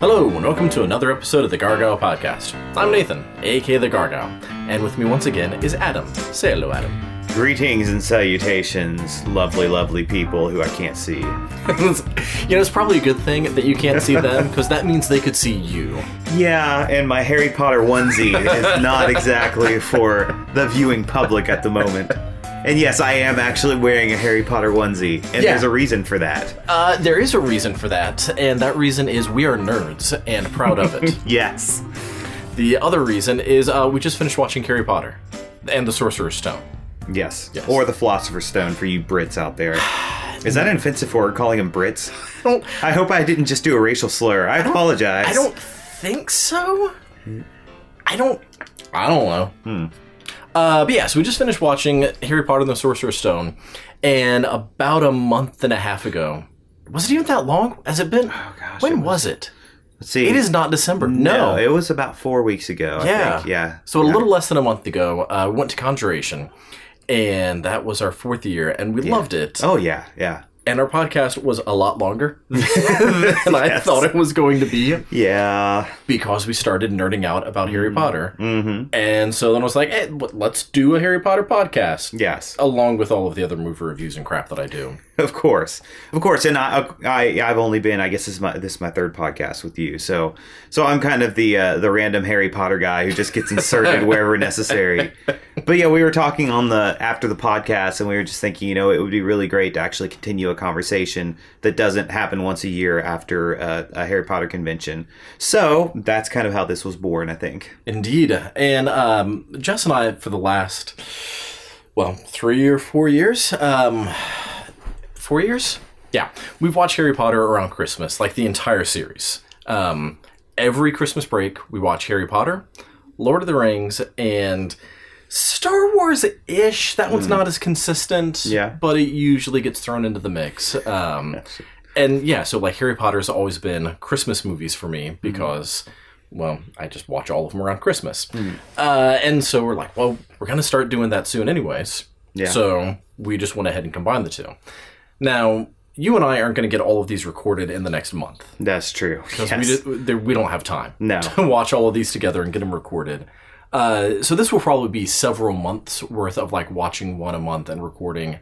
Hello, and welcome to another episode of the Gargoyle Podcast. I'm Nathan, aka The Gargoyle, and with me once again is Adam. Say hello, Adam. Greetings and salutations, lovely, lovely people who I can't see. you know, it's probably a good thing that you can't see them, because that means they could see you. Yeah, and my Harry Potter onesie is not exactly for the viewing public at the moment. And yes, I am actually wearing a Harry Potter onesie, and Yeah. there's a reason for that. Uh, there is a reason for that, and that reason is we are nerds and proud of it. Yes. the other reason is uh, we just finished watching Harry Potter and the Sorcerer's Stone. Yes. Yes. Or the Philosopher's Stone for you Brits out there. Is that an offensive word, calling them Brits? I I hope I didn't just do a racial slur. I apologize. I don't think so. I don't. I don't know. Uh, but yeah, so we just finished watching Harry Potter and the Sorcerer's Stone, and about a month and a half ago, was it even that long? Has it been? Oh, gosh, when it was, it? Let's see. It is not December. No. No, it was about four weeks ago. I yeah. think. Yeah. So a little less than a month ago, uh, we went to Conjuration, and that was our fourth year, and we loved it. Oh yeah, yeah, And our podcast was a lot longer than I Yes. thought it was going to be. yeah. because we started nerding out about Harry Potter. Mm-hmm. And so then I was like, hey, let's do a Harry Potter podcast. Yes. Along with all of the other movie reviews and crap that I do. Of course, of course, and I, I, I've only been, I guess this is my this is my third podcast with you, so, so I'm kind of the uh, the random Harry Potter guy who just gets inserted wherever necessary. But yeah, we were talking on the after the podcast, and we were just thinking, you know, it would be really great to actually continue a conversation that doesn't happen once a year after uh, a Harry Potter convention. So that's kind of how this was born, I think. Indeed. And um, Jess and I, for the last, well, three or four years, um, four years? Yeah. We've watched Harry Potter around Christmas, like the entire series. Um, every Christmas break, we watch Harry Potter, Lord of the Rings, and Star Wars ish. That one's not as consistent. Yeah. But it usually gets thrown into the mix. Um, and yeah, so like Harry Potter's always been Christmas movies for me because, well, I just watch all of them around Christmas. Uh, and so we're like, well, we're going to start doing that soon, anyways. Yeah. So we just went ahead and combined the two. Now, you and I aren't going to get all of these recorded in the next month That's true. because Yes. we, we don't have time No. to watch all of these together and get them recorded. Uh, so this will probably be several months worth of like watching one a month and recording.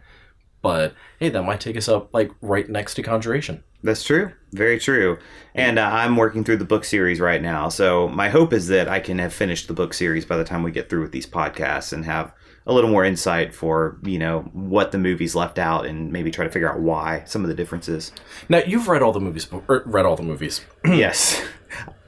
But hey, that might take us up like right next to Conjuration. That's true. Very true. And uh, I'm working through the book series right now. So my hope is that I can have finished the book series by the time we get through with these podcasts and have a little more insight for, you know, what the movies left out and maybe try to figure out why some of the differences. Now you've read all the movies, or read all the movies. yes.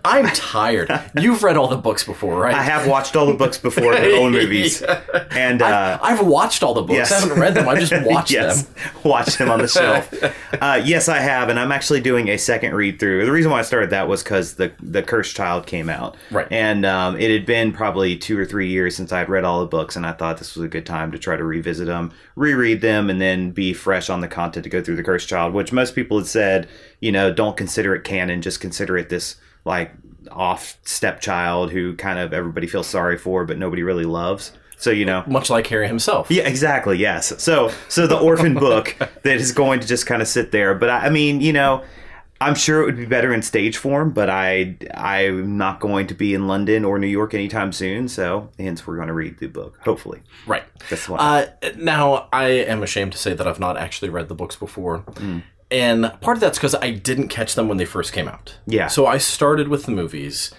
I'm tired. You've read all the books before, right? I have watched all the books before the the movies. And uh I've watched all the books. Yes. I haven't read them. I've just watched yes, them. watched them on the shelf. Uh, yes, I have, and I'm actually doing a second read through. The reason why I started that was because the the Cursed Child came out, Right. And um, it had been probably two or three years since I had read all the books, and I thought this was a good time to try to revisit them, reread them, and then be fresh on the content to go through the Cursed Child, which most people had said, you know, don't consider it canon, just consider it this like off stepchild who kind of everybody feels sorry for, but nobody really loves. So you know, Much like Harry himself. yeah, exactly. Yes. So, so the orphan book that is going to just kind of sit there. But I, I mean, you know, I'm sure it would be better in stage form. But I, I'm not going to be in London or New York anytime soon. So, hence, we're going to read the book. Hopefully, Right. that's why. Uh, now, I am ashamed to say that I've not actually read the books before. Hmm. And part of that's because I didn't catch them when they first came out. Yeah. So I started with the movies,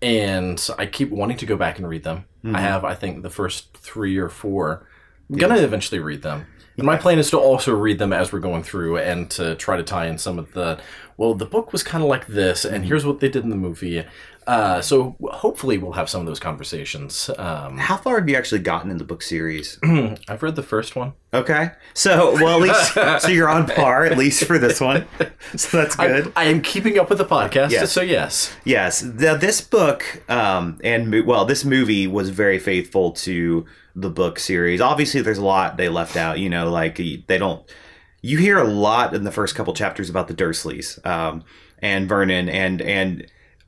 and I keep wanting to go back and read them. Mm-hmm. I have, I think, the first three or four. I'm going to eventually read them. And my plan is to also read them as we're going through and to try to tie in some of the, well, the book was kind of like this, Mm-hmm. and here's what they did in the movie. Uh, so hopefully we'll have some of those conversations. Um, How far have you actually gotten in the book series? I've read the first one. Okay. So, well, at least so you're on par at least for this one. So that's good. I am keeping up with the podcast, Yes. so yes. Yes, the, this book um, and well, this movie was very faithful to the book series. Obviously, there's a lot they left out. You know, like they don't. You hear a lot in the first couple chapters about the Dursleys um, and Vernon, and and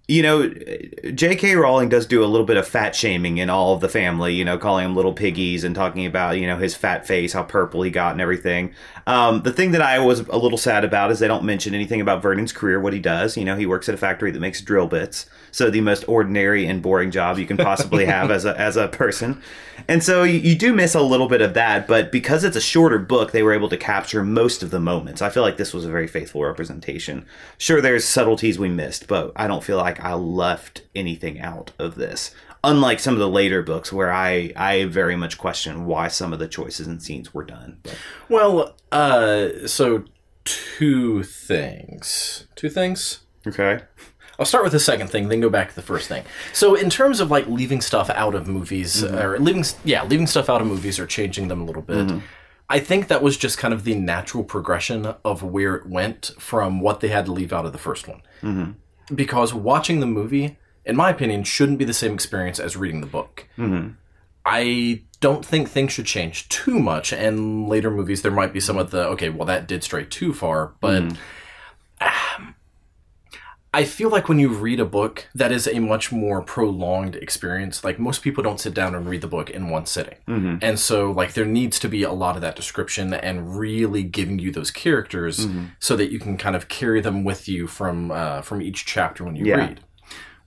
you know, J.K. Rowling does do a little bit of fat shaming in all of the family, you know, calling them little piggies and talking about, you know, his fat face, how purple he got and everything. Um, the thing that I was a little sad about is they don't mention anything about Vernon's career, what he does. You know, he works at a factory that makes drill bits. So the most ordinary and boring job you can possibly have as a, as a person. And so you, you do miss a little bit of that, but because it's a shorter book, they were able to capture most of the moments. I feel like this was a very faithful representation. Sure, there's subtleties we missed, but I don't feel like I left anything out of this. Unlike some of the later books where I, I very much question why some of the choices and scenes were done. But, Well, uh, so two things. Two things. okay. I'll start with the second thing, then go back to the first thing. So, in terms of like leaving stuff out of movies, mm-hmm. or leaving, yeah, leaving stuff out of movies or changing them a little bit, mm-hmm. I think that was just kind of the natural progression of where it went from what they had to leave out of the first one. Mm-hmm. Because watching the movie, in my opinion, shouldn't be the same experience as reading the book. Mm-hmm. I don't think things should change too much. And later movies, there might be some of the okay, well, that did stray too far, but. Mm-hmm. I feel like when you read a book, that is a much more prolonged experience. Like most people don't sit down and read the book in one sitting. Mm-hmm. And so like there needs to be a lot of that description and really giving you those characters so that you can kind of carry them with you from uh, from each chapter when you Yeah. read.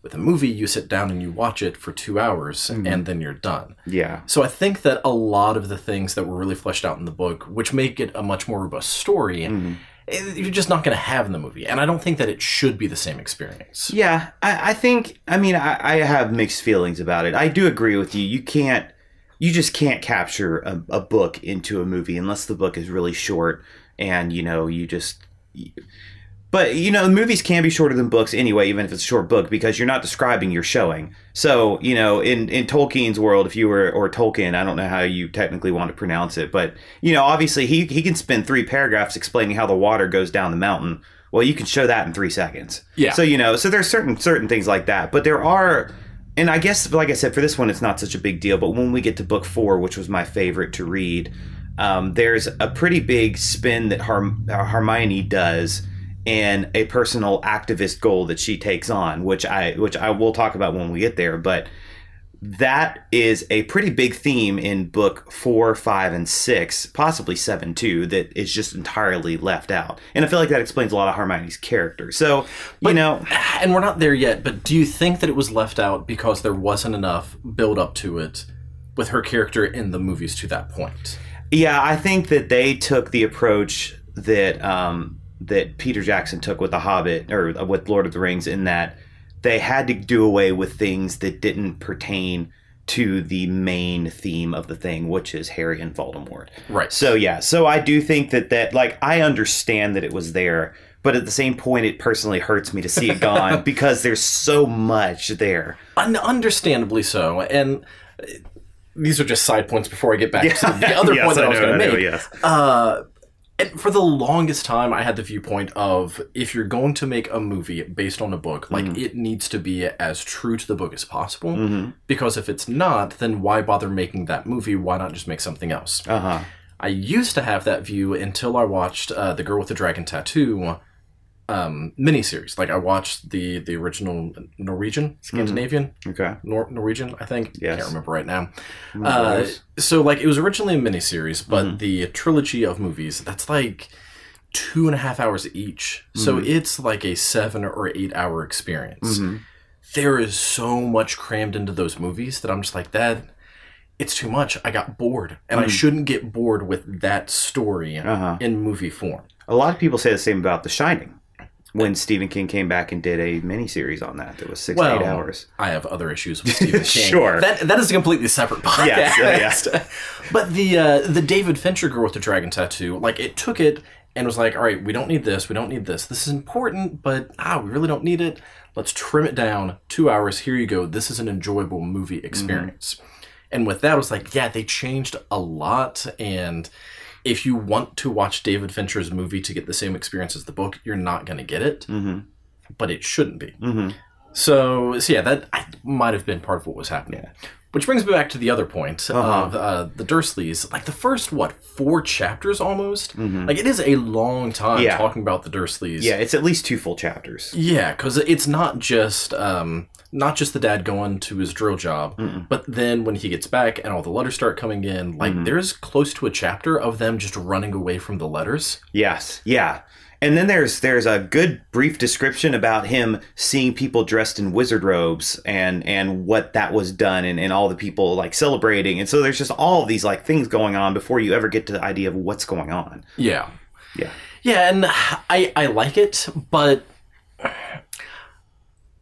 With a movie, you sit down and you watch it for two hours and then you're done. Yeah. So I think that a lot of the things that were really fleshed out in the book, which make it a much more robust story, eh, you're just not going to have in the movie. And I don't think that it should be the same experience. Yeah, I, I think. I mean, I, I have mixed feelings about it. I do agree with you. You can't. You just can't capture a, a book into a movie unless the book is really short, and you know, you just. But you know, movies can be shorter than books anyway, even if it's a short book, because you're not describing, you're showing. So you know, in in Tolkien's world, if you were or Tolkien, I don't know how you technically want to pronounce it, but you know, obviously he he can spend three paragraphs explaining how the water goes down the mountain. Well, you can show that in three seconds. Yeah. So you know, so there's certain certain things like that, but there are. And I guess, like I said, for this one, it's not such a big deal. But when we get to book four, which was my favorite to read, um, there's a pretty big spin that uh, Hermione does and a personal activist goal that she takes on, which I which I will talk about when we get there. But that is a pretty big theme in book four, five, and six, possibly seven too, that is just entirely left out. And I feel like that explains a lot of Hermione's character. So, you know, And we're not there yet, but do you think that it was left out because there wasn't enough build up to it with her character in the movies to that point? Yeah, I think that they took the approach that um, that Peter Jackson took with The Hobbit or with Lord of the Rings, in that they had to do away with things that didn't pertain to the main theme of the thing, which is Harry and Voldemort. Right. So yeah, so I do think that that like I understand that it was there, but at the same point, it personally hurts me to see it gone because there's so much there. Un- understandably so. And uh, these are just side points before I get back to the other Yes, point that I, I was going to know, make. yes. Uh, and for the longest time, I had the viewpoint of if you're going to make a movie based on a book, like Mm-hmm. it needs to be as true to the book as possible. Because if it's not, then why bother making that movie? Why not just make something else? Uh huh. I used to have that view until I watched uh, the Girl with the Dragon Tattoo um, miniseries. Like I watched the the original Norwegian, Scandinavian, Okay. Nor- Norwegian, I think. Yes. Can't remember right now. Mm, Uh, so like it was originally a miniseries, but Mm-hmm. the trilogy of movies that's like two and a half hours each. So Mm-hmm. it's like a seven or eight hour experience. There is so much crammed into those movies that I'm just like that. It's too much. I got bored, and I shouldn't get bored with that story Mm. Uh-huh. in movie form. A lot of people say the same about The Shining. When Stephen King came back and did a miniseries on that, that was six to Well, eight hours. I have other issues with Stephen King. Sure. that that is a completely separate podcast. Yes, yeah, but the uh, the David Fincher girl with the dragon tattoo, like it took it and was like, all right, we don't need this, we don't need this. This is important, but ah, we really don't need it. Let's trim it down. Two hours. Here you go. This is an enjoyable movie experience. And with that, I was like, yeah, they changed a lot. And if you want to watch David Fincher's movie to get the same experience as the book, you're not going to get it. Mm-hmm. But it shouldn't be. Mm-hmm. So, so yeah, that might have been part of what was happening. Which brings me back to the other point Uh-huh. of uh, the Dursleys. Like the first, what, four chapters almost? Mm-hmm. Like it is a long time Yeah. talking about the Dursleys. Yeah, it's at least two full chapters. Yeah, because it's not just um, not just the dad going to his drill job, but then when he gets back and all the letters start coming in, like Mm-hmm. there's close to a chapter of them just running away from the letters. Yes, yeah. And then there's there's a good brief description about him seeing people dressed in wizard robes and and what that was done and, and all the people like celebrating. And so there's just all of these like things going on before you ever get to the idea of what's going on. Yeah, Yeah. yeah, and I I like it, but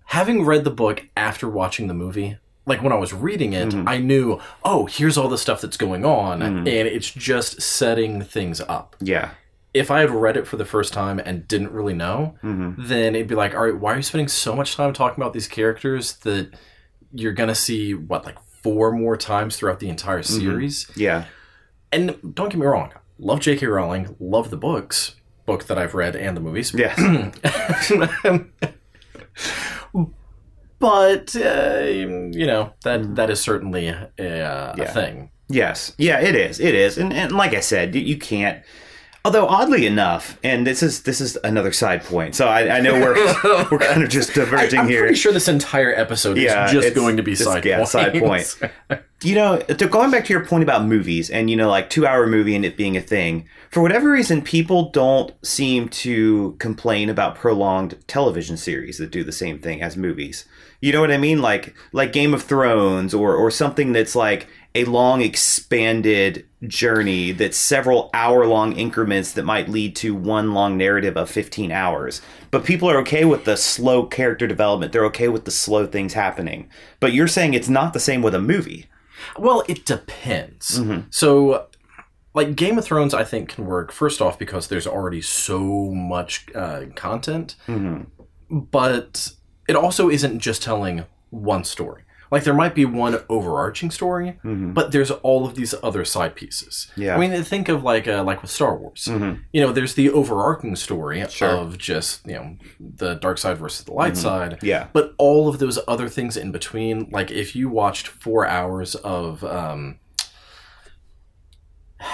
having read the book after watching the movie. Like when I was reading it, mm-hmm. I knew, oh, here's all the stuff that's going on, mm-hmm. and it's just setting things up. Yeah. If I had read it for the first time and didn't really know, then it'd be like, all right, why are you spending so much time talking about these characters that you're gonna see what like four more times throughout the entire series? Yeah. And don't get me wrong, love J.K. Rowling, love the books, book that I've read and the movies. Yes. but uh, you know that that is certainly a, uh, a thing. Yes. Yeah, it is. It is. And, and like I said, you can't. Although oddly enough, and this is this is another side point. So I, I know we're we're kind of just diverging here. I'm here. pretty sure this entire episode Yeah, is just going to be just- side yeah, points. side points. you know, to going back to your point about movies and you know, like two hour movie and it being a thing. For whatever reason, people don't seem to complain about prolonged television series that do the same thing as movies. You know what I mean? Like like Game of Thrones or or something that's like a long expanded journey that's several hour long increments that might lead to one long narrative of 15 hours. But people are okay with the slow character development. They're okay with the slow things happening. But you're saying it's not the same with a movie. Well, it depends. Mm-hmm. So, like Game of Thrones, I think can work first off because there's already so much uh, content, Mm-hmm. but it also isn't just telling one story. Like there might be one overarching story, but there's all of these other side pieces. Mm-hmm. Yeah. I mean, think of like uh, like with Star Wars. You know, there's the overarching story of just you know the dark side versus the light side. Mm-hmm. Yeah. But all of those other things in between, like if you watched four hours of, um,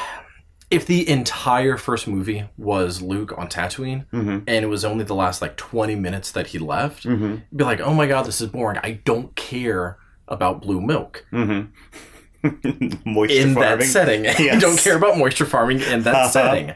if the entire first movie was Luke on Tatooine, and it was only the last like twenty minutes that he left, you'd be like, "Oh my god, this is boring. I don't care about blue milk Moisture in that farming. setting. I don't care about moisture farming in that setting."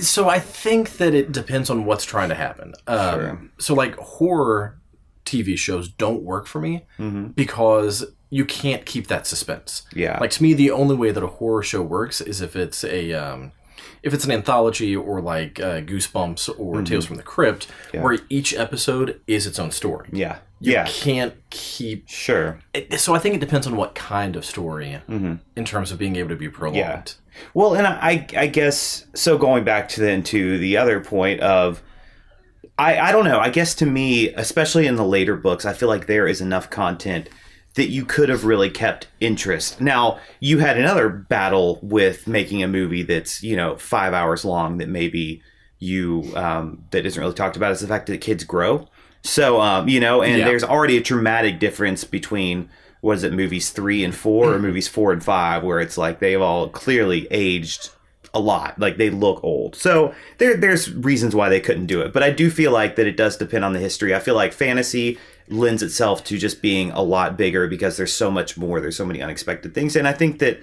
So I think that it depends on what's trying to happen. Um, Sure. So like horror TV shows don't work for me because you can't keep that suspense. Yeah. Like to me, the only way that a horror show works is if it's a um, if it's an anthology or like uh, Goosebumps or Tales from the Crypt, where each episode is its own story. Yeah. You yeah. can't keep. Sure. It, so I think it depends on what kind of story in terms of being able to be prolonged. Well, and I, I guess so. Going back to then to the other point of, I, I don't know. I guess to me, especially in the later books, I feel like there is enough content that you could have really kept interest. Now, you had another battle with making a movie that's you know five hours long that maybe you um, that isn't really talked about is the fact that kids grow. So um, you know, and Yeah. there's already a dramatic difference between what is it, movies three and four, or movies four and five, where it's like they've all clearly aged a lot, like they look old. So there, there's reasons why they couldn't do it, but I do feel like that it does depend on the history. I feel like fantasy lends itself to just being a lot bigger because there's so much more. There's so many unexpected things, and I think that.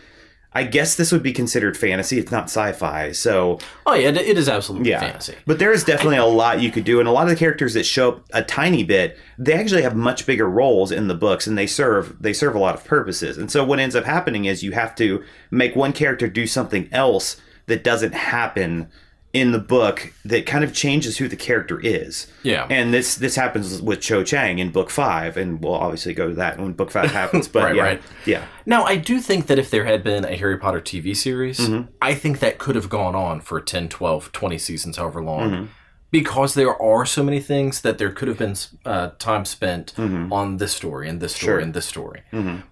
I guess this would be considered fantasy. It's not sci-fi, so Oh yeah, it, is absolutely yeah. fantasy. But there is definitely a lot you could do, and a lot of the characters that show up a tiny bit, they actually have much bigger roles in the books, and they serve they serve a lot of purposes. And so what ends up happening is you have to make one character do something else that doesn't happen in the book that kind of changes who the character is. Yeah. And this this happens with Cho Chang in book five, and we'll obviously go to that when book five happens. But Right, yeah, right. yeah, Now, I do think that if there had been a Harry Potter TV series, Mm-hmm. I think that could have gone on for 10, 12, 20 seasons, however long. Mm-hmm. Because there are so many things that there could have been uh, time spent on this story and this story Mm-hmm. Sure. Mm-hmm. and this story.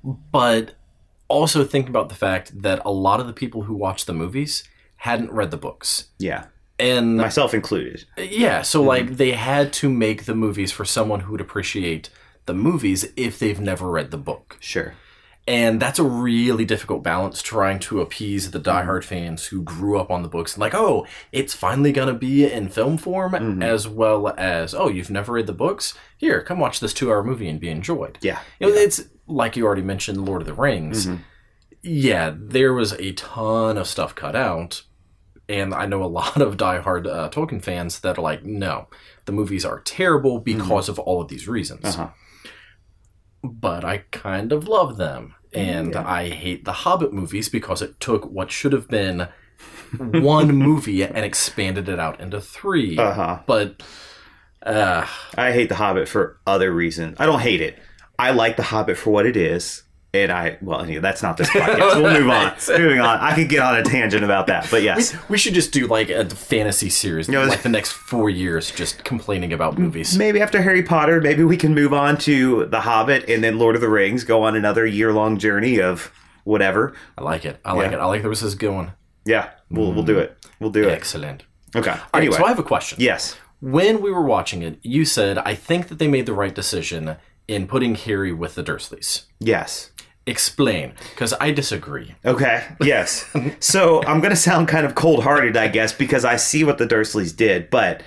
But also think about the fact that a lot of the people who watch the movies hadn't read the books. yeah, And myself included. yeah, so Mm-hmm. like they had to make the movies for someone who would appreciate the movies if they've never read the book. Sure. And that's a really difficult balance trying to appease the diehard fans who grew up on the books and like, oh, it's finally going to be in film form, Mm-hmm. as well as, oh, you've never read the books? Here, come watch this two hour movie and be enjoyed. Yeah. You know, It's like you already mentioned, Lord of the Rings. Mm-hmm. Yeah, there was a ton of stuff cut out. And I know a lot of diehard uh, Tolkien fans that are like, no, the movies are terrible because of all of these reasons. Mm-hmm. Uh-huh. But I kind of love them. And I hate the Hobbit movies because it took what should have been one movie and expanded it out into 3 Uh-huh. But uh, I hate The Hobbit for other reasons. I don't hate it. I like The Hobbit for what it is. And I, well, anyway, that's not this podcast. We'll move on. Moving on. I could get on a tangent about that. But yes. we should just do like a fantasy series, you know, like the next four years, just complaining about movies. Maybe after Harry Potter, maybe we can move on to The Hobbit and then Lord of the Rings, go on another year long journey of whatever. I like it. I like Yeah. it. I like where this is going. Yeah, we'll, we'll do it. We'll do it. Excellent. Okay. All right, Anyway. so I have a question. yes. When we were watching it, you said, I think that they made the right decision in putting Harry with the Dursleys. Yes. Explain, because I disagree. Okay. Yes. so I'm to sound kind of cold hearted, I guess, because I see what the Dursleys did, but.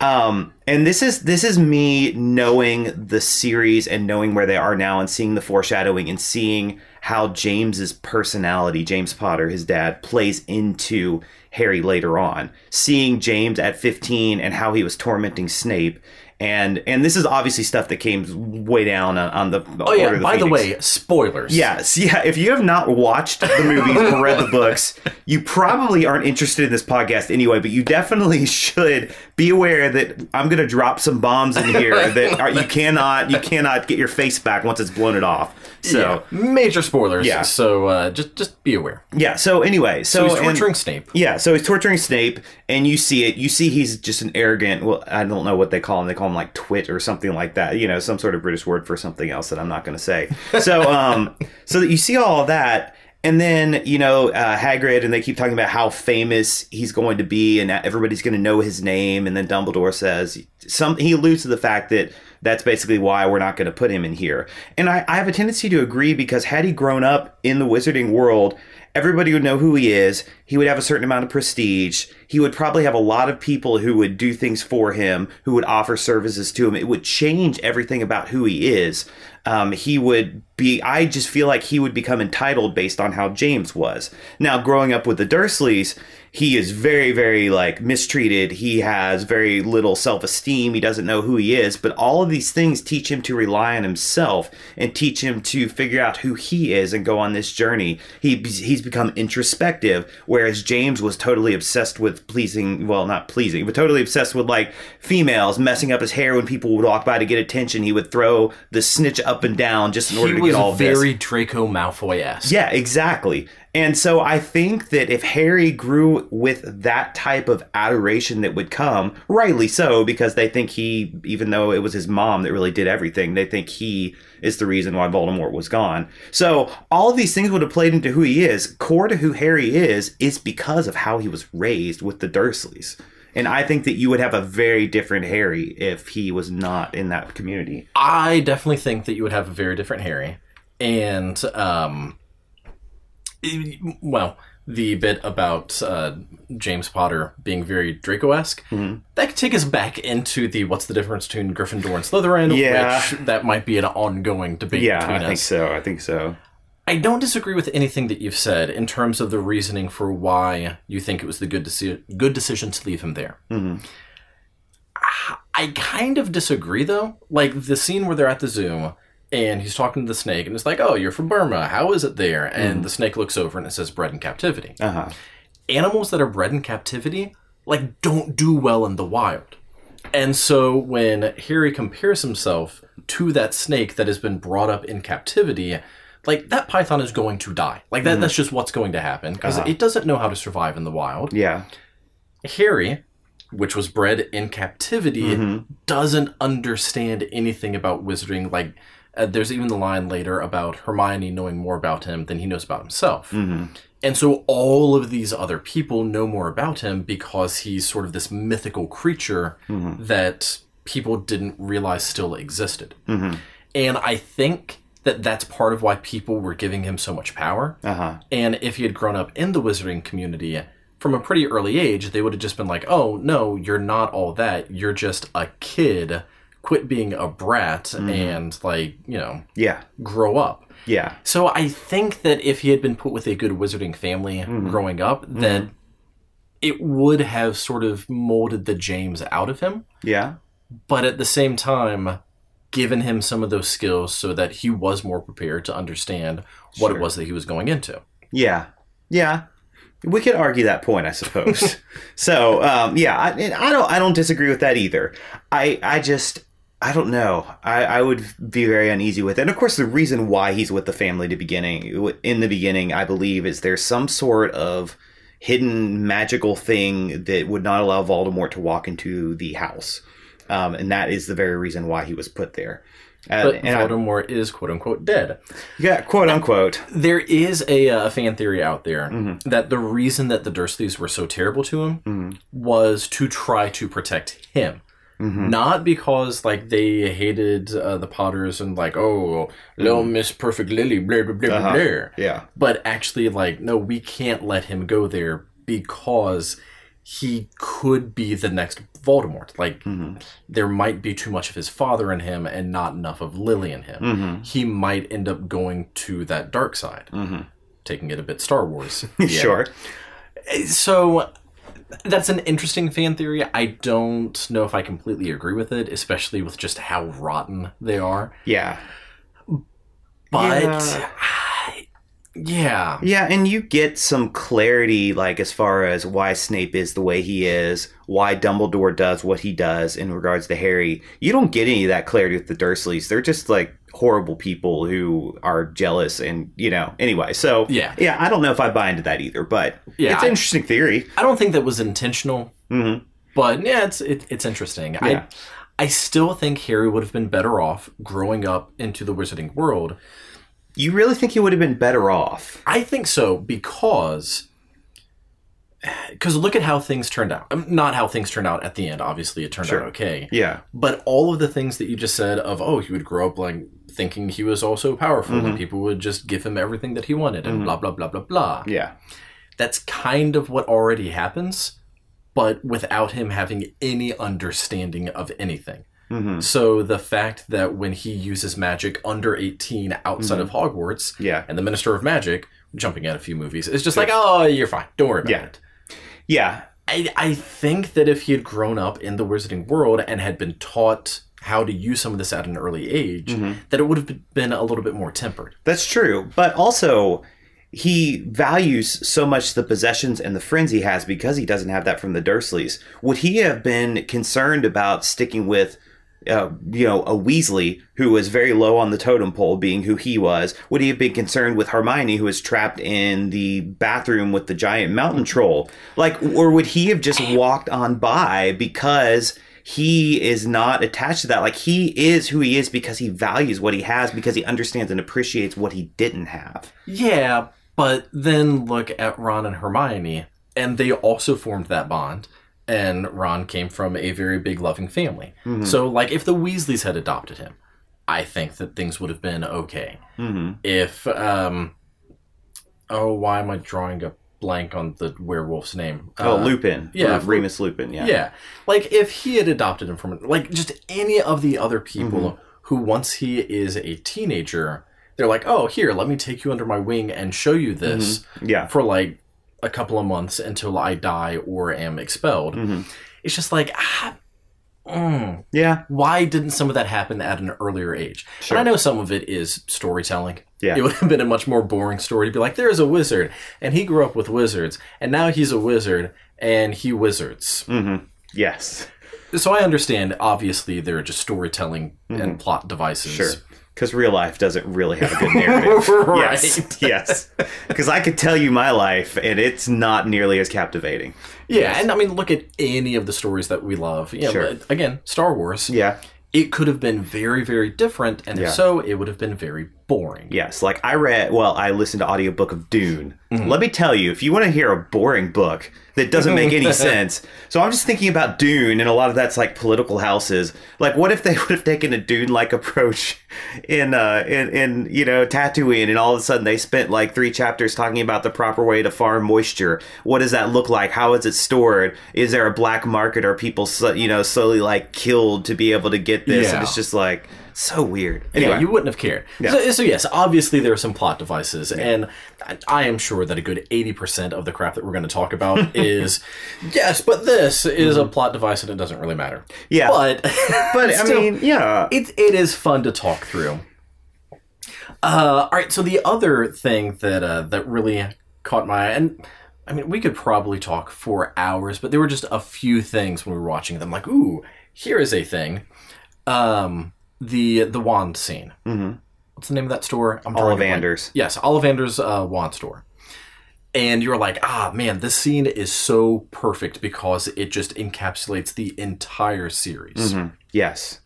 Um, and this is this is me knowing the series and knowing where they are now and seeing the foreshadowing and seeing how James's personality, James Potter, his dad, plays into Harry later on. Seeing James at 15 and how he was tormenting Snape. And and this is obviously stuff that came way down on, on the Oh, yeah, of the by the way, spoilers. Yes, yeah. If you have not watched the movies or read the books, you probably aren't interested in this podcast anyway. But you definitely should be aware that I'm going to drop some bombs in here that are, you cannot you cannot get your face back once it's blown it off. So Yeah, major spoilers. Yeah. So uh, just just be aware. yeah. So anyway, so, So he's and- torturing Snape. Yeah, so he's torturing Snape, and you see it. You see he's just an arrogant. Well, I don't know what they call him. They call him like twit or something like that. You know, some sort of British word for something else that I'm not going to say. So, um, so that you see all of that, and then you know uh, Hagrid, and they keep talking about how famous he's going to be, and everybody's going to know his name. And then Dumbledore says some. He alludes to the fact that that's basically why we're not going to put him in here. And I, I have a tendency to agree because had he grown up in the wizarding world everybody would know who he is. He would have a certain amount of prestige. He would probably have a lot of people who would do things for him, who would offer services to him. It would change everything about who he is. Um, he would be, I just feel like he would become entitled based on how James was. Now, growing up with the Dursleys, he is very, very like mistreated. He has very little self esteem. He doesn't know who he is. But all of these things teach him to rely on himself and teach him to figure out who he is and go on this journey. He he's become introspective, whereas James was totally obsessed with pleasing. Well, not pleasing, but totally obsessed with like females, messing up his hair when people would walk by to get attention. He would throw the snitch up and down just in order He to get all of this. very Draco Malfoy esque. Yeah, exactly. And so I think that if Harry grew with that type of adoration that would come, rightly so, because they think he, even though it was his mom that really did everything, they think he is the reason why Voldemort was gone. So all of these things would have played into who he is. Core to who Harry is, is because of how he was raised with the Dursleys. And I think that you would have a very different Harry if he was not in that community. I definitely think that you would have a very different Harry. And, um, well, the bit about uh, James Potter being very Draco esque, Mm-hmm. that could take us back into the what's the difference between Gryffindor and Slytherin, Yeah. which that might be an ongoing debate Yeah, between I think us. so. I think so. I don't disagree with anything that you've said in terms of the reasoning for why you think it was the good deci- good decision to leave him there. Mm-hmm. I kind of disagree though. Like the scene where they're at the zoo and he's talking to the snake and it's like, "Oh, you're from Burma. How is it there?" And Mm-hmm. the snake looks over and it says "bred in captivity." Uh huh. Animals that are bred in captivity like don't do well in the wild. And so when Harry compares himself to that snake that has been brought up in captivity, like that python is going to die. Like that that's just what's going to happen because it doesn't know how to survive in the wild. Yeah. Harry, which was bred in captivity, doesn't understand anything about wizarding. Like, uh, there's even the line later about Hermione knowing more about him than he knows about himself. And so all of these other people know more about him because he's sort of this mythical creature that people didn't realize still existed. And I think that that's part of why people were giving him so much power. Uh huh. And if he had grown up in the wizarding community from a pretty early age, they would have just been like, "Oh no, you're not all that. You're just a kid. Quit being a brat mm-hmm. and like you know Yeah. grow up." Yeah. So I think that if he had been put with a good wizarding family mm-hmm. growing up, mm-hmm. then it would have sort of molded the James out of him. Yeah. But at the same time, given him some of those skills so that he was more prepared to understand what Sure. it was that he was going into. Yeah. Yeah. We could argue that point, I suppose. so, um, yeah, I, I don't, I don't disagree with that either. I, I just, I don't know. I, I would be very uneasy with it. And of course, the reason why he's with the family to beginning, in the beginning, I believe, is there's some sort of hidden magical thing that would not allow Voldemort to walk into the house, um, and that is the very reason why he was put there. Uh, But and I- Voldemort is quote unquote dead. yeah, quote unquote. There is a, uh, fan theory out there Mm-hmm. that the reason that the Dursleys were so terrible to him Mm-hmm. was to try to protect him. Mm-hmm. Not because like they hated uh, the Potters and like oh little Miss Perfect Lily blah blah blah blah, Mm-hmm. Uh-huh. blah. Yeah. but actually like no we can't let him go there because he could be the next Voldemort. Like Mm-hmm. there might be too much of his father in him and not enough of Lily in him. Mm-hmm. He might end up going to that dark side, taking it a bit Star Wars. Yeah. Sure. So that's an interesting fan theory. I don't know if I completely agree with it, especially with just how rotten they are. Yeah. But Yeah. Yeah. Yeah, and you get some clarity, like as far as why Snape is the way he is, why Dumbledore does what he does in regards to Harry. You don't get any of that clarity with the Dursleys. They're just like horrible people who are jealous, and you know. Anyway, so Yeah. yeah. I don't know if I buy into that either, but Yeah, it's I- an interesting theory. I don't think that was intentional, hmm but yeah, it's it, it's interesting. Yeah. I I still think Harry would have been better off growing up into the wizarding world. You really think he would have been better off? I think so because because look at how things turned out. Um, Not how things turned out at the end. Obviously, it turned Sure. out okay. Yeah. But all of the things that you just said of oh, he would grow up like thinking he was also powerful Mm-hmm. and people would just give him everything that he wanted and blah blah blah blah blah. Yeah. That's kind of what already happens, but without him having any understanding of anything. hmm So the fact that when he uses magic under 18 outside of Hogwarts Yeah. and the Minister of Magic, jumping at a few movies, is just like, oh, you're fine. Don't worry about Yeah. it. Yeah. I, I think that if he had grown up in the wizarding world and had been taught how to use some of this at an early age, that it would have been a little bit more tempered. That's true. But also, he values so much the possessions and the friends he has because he doesn't have that from the Dursleys. Would he have been concerned about sticking with, uh, you know, a Weasley who was very low on the totem pole, being who he was? Would he have been concerned with Hermione, who was trapped in the bathroom with the giant mountain troll? Like, or would he have just walked on by because? He is not attached to that. Like he is who he is because he values what he has, because he understands and appreciates what he didn't have. Yeah, but then look at Ron and Hermione, and they also formed that bond. And Ron came from a very big, loving family. So, like, if the Weasleys had adopted him, I think that things would have been okay. Mm-hmm. If, um, oh, why am I drawing a blank on the werewolf's name? Oh, Uh, Lupin. yeah, Remus Lupin. Yeah. yeah. Like if he had adopted him from like just any of the other people Mm-hmm. who once he is a teenager, they're like, "Oh, here, let me take you under my wing and show you this Yeah. for like a couple of months until I die or am expelled." Mhm. It's just like ah, mm, Yeah. why didn't some of that happen at an earlier age? Sure. And I know some of it is storytelling. Yeah. It would have been a much more boring story to be like, there's a wizard, and he grew up with wizards, and now he's a wizard, and he wizards. Mm-hmm. Yes. So I understand, obviously, there are just storytelling and plot devices. Mm-hmm. Sure. Because real life doesn't really have a good narrative. Right. Yes. Yes. Because I could tell you my life, and it's not nearly as captivating. Yeah, and I mean, look at any of the stories that we love. Yeah, Sure. again, Star Wars. Yeah. It could have been very, very different, and Yeah. if so, it would have been very boring. Yes, like I read, well, I listened to audiobook of Dune. Mm-hmm. Let me tell you, if you want to hear a boring book that doesn't make any sense. So I'm just thinking about Dune and a lot of that's like political houses. Like what if they would have taken a Dune like approach in uh in in you know Tatooine and all of a sudden they spent like 3 chapters talking about the proper way to farm moisture. What does that look like? How is it stored? Is there a black market? Are people you know slowly like killed to be able to get this? Yeah. And it's just like so weird. Anyway, Yeah, you wouldn't have cared. So, so yes, obviously there are some plot devices, and I, I am sure that a good eighty percent of the crap that we're going to talk about is yes, but this is a plot device and it doesn't really matter. Yeah. but but I mean, yeah. it it is fun to talk through. Uh, all right, so the other thing that uh, that really caught my eye, and I mean, we could probably talk for hours, but there were just a few things when we were watching them. Like, ooh, here is a thing. Um, the the wand scene. Mm-hmm. What's the name of that store? I'm. Ollivanders. Yes, Ollivander's uh, wand store. And you're like, ah, man, this scene is so perfect because it just encapsulates the entire series. Yes.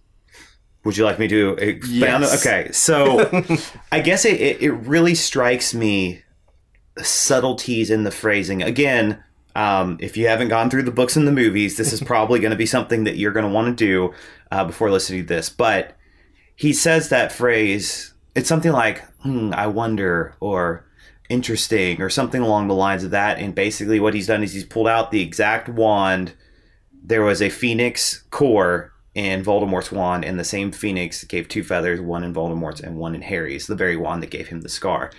Would you like me to expound? Yes. Okay, so I guess it, it, it really strikes me subtleties in the phrasing. Again, um, if you haven't gone through the books and the movies, this is probably going to be something that you're going to want to do uh, before listening to this. But he says that phrase, it's something like, hmm, I wonder, or interesting, or something along the lines of that. And basically, what he's done is he's pulled out the exact wand there was a phoenix core in Voldemort's wand, and the same phoenix gave two feathers, one in Voldemort's and one in Harry's, the very wand that gave him the scar.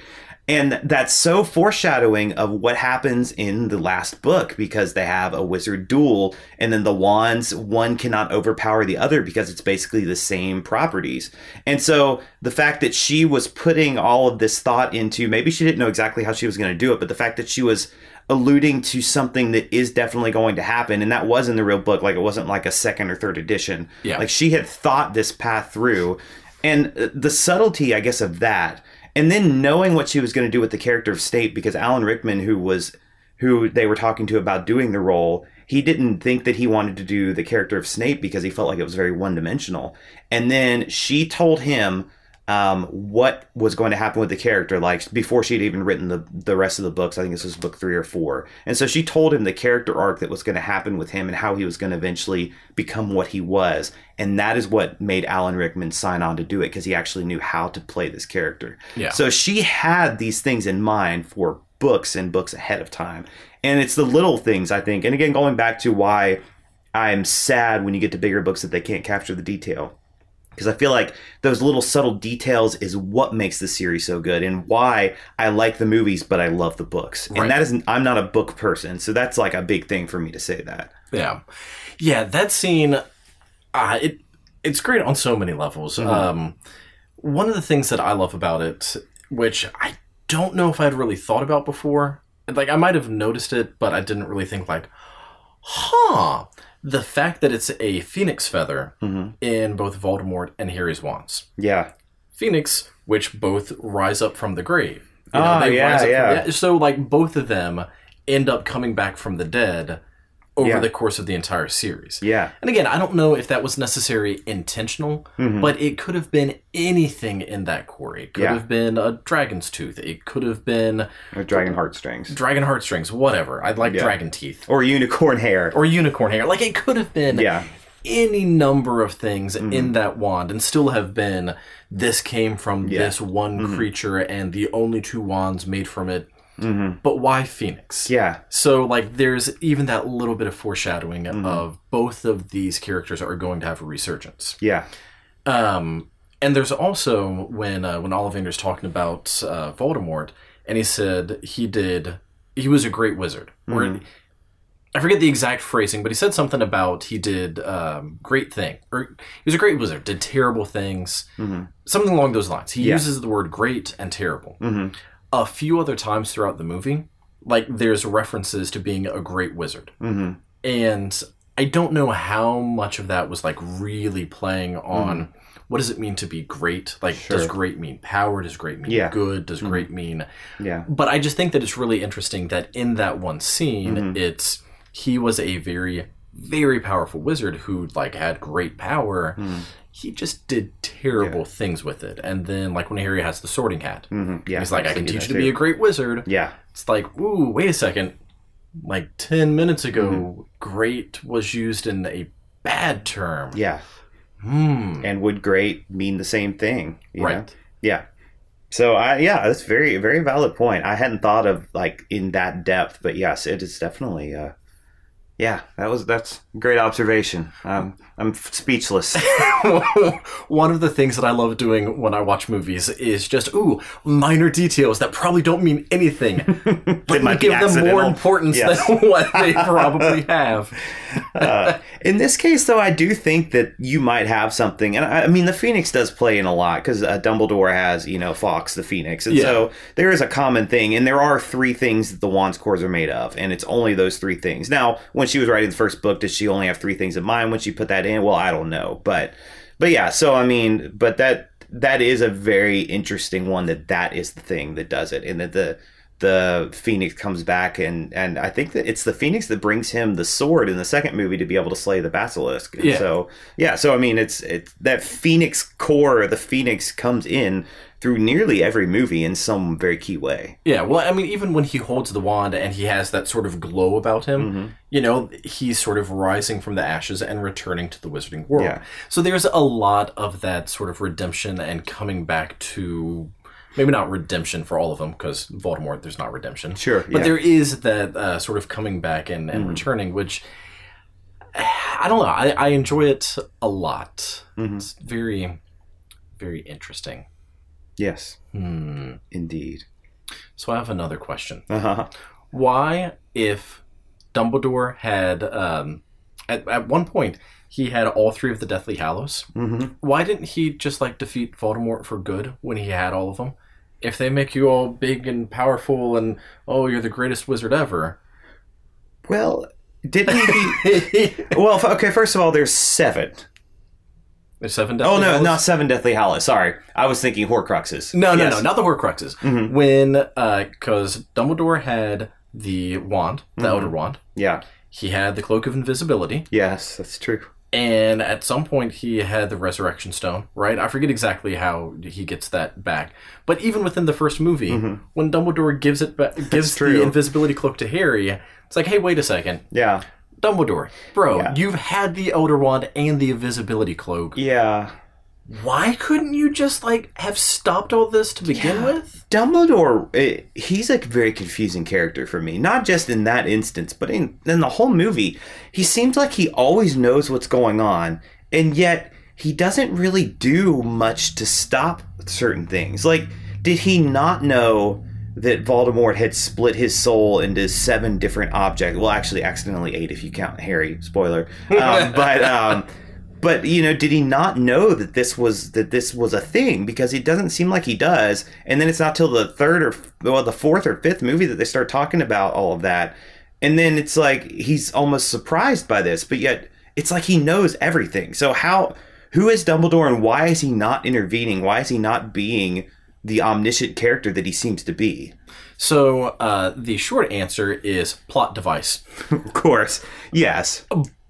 And that's so foreshadowing of what happens in the last book because they have a wizard duel, and then the wands, one cannot overpower the other because it's basically the same properties. And so the fact that she was putting all of this thought into maybe she didn't know exactly how she was going to do it, but the fact that she was alluding to something that is definitely going to happen and that was in the real book like it wasn't like a second or third edition Yeah. like she had thought this path through and uh, the subtlety i guess of that and then knowing what she was going to do with the character of snape because alan rickman who was who they were talking to about doing the role he didn't think that he wanted to do the character of snape because he felt like it was very one-dimensional. And then she told him um, what was going to happen with the character, like before she'd even written the the rest of the books. I think this was book three or four, and so she told him the character arc that was going to happen with him and how he was going to eventually become what he was, and that is what made Alan Rickman sign on to do it because he actually knew how to play this character. Yeah. So she had these things in mind for books and books ahead of time, and it's the little things I think. And again, going back to why I'm sad when you get to bigger books that they can't capture the detail because I feel like those little subtle details is what makes the series so good and why I like the movies but I love the books. Right. And that isn't I'm not a book person, so that's like a big thing for me to say that. Yeah, yeah. That scene, uh, it it's great on so many levels. Um, one of the things that I love about it, which I don't know if I'd really thought about before, like I might have noticed it, but I didn't really think like, huh. The fact that it's a phoenix feather in both Voldemort and Harry's wands. Yeah. Phoenix, which both rise up from the grave. You Ah, yeah, rise up from- yeah. So, like, both of them end up coming back from the dead over Yeah. the course of the entire series. Yeah. And again, I don't know if that was necessarily intentional, Mm-hmm. but it could have been anything in that core. It could Yeah. have been a dragon's tooth. It could have been Or dragon heartstrings. dragon heartstrings, whatever. I'd like Yeah. dragon teeth. Or unicorn hair. Or unicorn hair. Like, it could have been Yeah. any number of things Mm-hmm. in that wand and still have been this came from this one Mm-hmm. creature and the only two wands made from it. But why Phoenix? Mm-hmm. Yeah. So, like, there's even that little bit of foreshadowing Mm-hmm. of both of these characters are going to have a resurgence. Yeah. Um, and there's also when uh, when Ollivander's talking about uh, Voldemort, and he said he did he was a great wizard. Mm-hmm. I forget the exact phrasing, but he said something about he did um, great thing or he was a great wizard, did terrible things, something along those lines. He Mm-hmm. Yeah. uses the word great and terrible. Mhm. A few other times throughout the movie, like there's references to being a great wizard Mhm. and I don't know how much of that was like really playing on what does it mean to be great? Like, does Mm-hmm. Great mean power? Does great mean Yeah. Mm-hmm. good? Does great mean? Yeah. But I just think that it's really interesting that in that one scene, Mm-hmm. it's he was a very, very powerful wizard who like had great power. He just did terrible things with it. And then like when Harry has the sorting hat, Mhm, Yeah, he's like, I can teach you to be a great wizard. Yeah, It's like, ooh, wait a second. Like 10 minutes ago, Mm-hmm. great was used in a bad term. yeah. Hmm. And would great mean the same thing? you know? Right. Yeah. So I yeah, that's very very valid point. I hadn't thought of like in that depth, but yes, it is definitely. uh Yeah, that was that's great observation. Um, I'm speechless. One of the things that I love doing when I watch movies is just, ooh, minor details that probably don't mean anything. but might give them more importance Yes. than what they probably have. uh, in this case, though, I do think that you might have something, and I, I mean, the Phoenix does play in a lot because uh, Dumbledore has, you know, Fawkes the Phoenix, and Yeah. so there is a common thing, and there are three things that the Wands cores are made of, and it's only those three things. Now, when she was writing the first book, did she only have three things in mind when she put that in? Well, I don't know, but but yeah, so I mean, but that that is a very interesting one that that is the thing that does it, and that the the phoenix comes back and and i think that it's the phoenix that brings him the sword in the second movie to be able to slay the basilisk Yeah. so yeah so i mean it's it's that phoenix core the phoenix comes in through nearly every movie in some very key way Yeah, well, I mean, even when he holds the wand and he has that sort of glow about him, Mm-hmm. you know, he's sort of rising from the ashes and returning to the wizarding world. Yeah. So there's a lot of that sort of redemption and coming back to maybe not redemption for all of them because Voldemort, there's not redemption. Sure, but yeah. Mm-hmm. there is that uh, sort of coming back and, and returning, which I don't know. I, I enjoy it a lot. Mm-hmm. It's very, very interesting. Yes Hmm. indeed So I have another question. uh-huh why if dumbledore had um at, at one point he had all three of the deathly hallows mm-hmm. why didn't he just like defeat voldemort for good when he had all of them if they make you all big and powerful and oh you're the greatest wizard ever well didn't he well okay first of all there's seven there's seven deathly oh no hallows? not seven deathly hallows. Sorry. I was thinking horcruxes. No no Yes. no not the horcruxes. Mhm. when uh because dumbledore had the wand the Mm-hmm. elder wand. Yeah. He had the cloak of invisibility. Yes that's true. And at some point he had the resurrection stone right? I forget exactly how he gets that back. But even within the first movie when dumbledore gives it back gives the Mm-hmm. invisibility cloak to harry it's like hey wait a second. Yeah dumbledore bro Yeah. you've had the elder wand and the invisibility cloak yeah why couldn't you just like have stopped all this to begin with Dumbledore, eh, he's a very confusing character for me. Not just in that instance, but in, in the whole movie. He seems like he always knows what's going on, and yet he doesn't really do much to stop certain things. Like, did he not know that Voldemort had split his soul into seven different objects? Well, actually, accidentally eight if you count Harry. Spoiler. Um, but. Um, but you know did he not know that this was that this was a thing because it doesn't seem like he does and then it's not till the third or well the fourth or fifth movie that they start talking about all of that and then it's like he's almost surprised by this but yet it's like he knows everything so how who is dumbledore and why is he not intervening why is he not being the omniscient character that he seems to be. So uh, the short answer is plot device. Of course. Yes.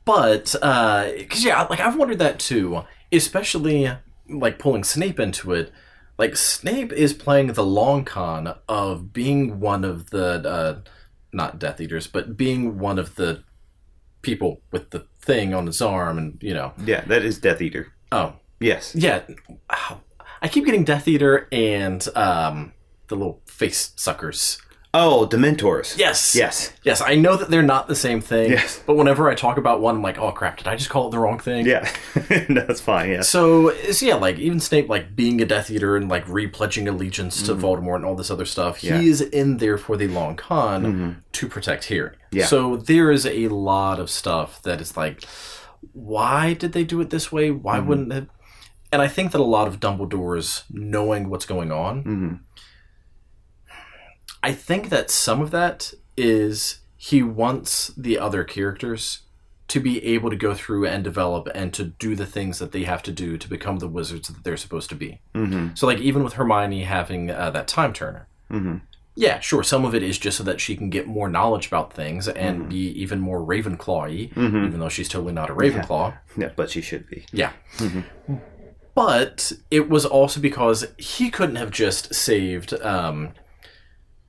But because yeah, like I've wondered that too, especially like pulling Snape into it. Like Snape is playing the long con of being one of the uh, not Death Eaters, but being one of the people with the thing on his arm, and you know, yeah that is death eater. Oh. Yes. Yeah, Ow. I keep getting Death Eater and um, the little face suckers. oh dementors Yes, yes yes. I know that they're not the same thing. Yes. but whenever I talk about one, I'm like, oh crap, did I just call it the wrong thing? yeah that's fine yeah So, so yeah, like even Snape, like being a Death Eater and like repledging allegiance to Voldemort and all this other stuff, Mm-hmm. Yeah. Mm-hmm. he is in there for the long con to protect Harry. Yeah. So there is a lot of stuff that is like, why did they do it this way? Why Mm-hmm. wouldn't it? And I think that a lot of Dumbledore's knowing what's going on. hmm I think that some of that is he wants the other characters to be able to go through and develop and to do the things that they have to do to become the wizards that they're supposed to be. hmm So, like, even with Hermione having uh, that time turner, hmm Yeah, sure. Some of it is just so that she can get more knowledge about things and Mm-hmm. be even more Ravenclaw-y, even though she's totally not a Ravenclaw. Yeah, but she should be. Yeah. But it was also because he couldn't have just saved um,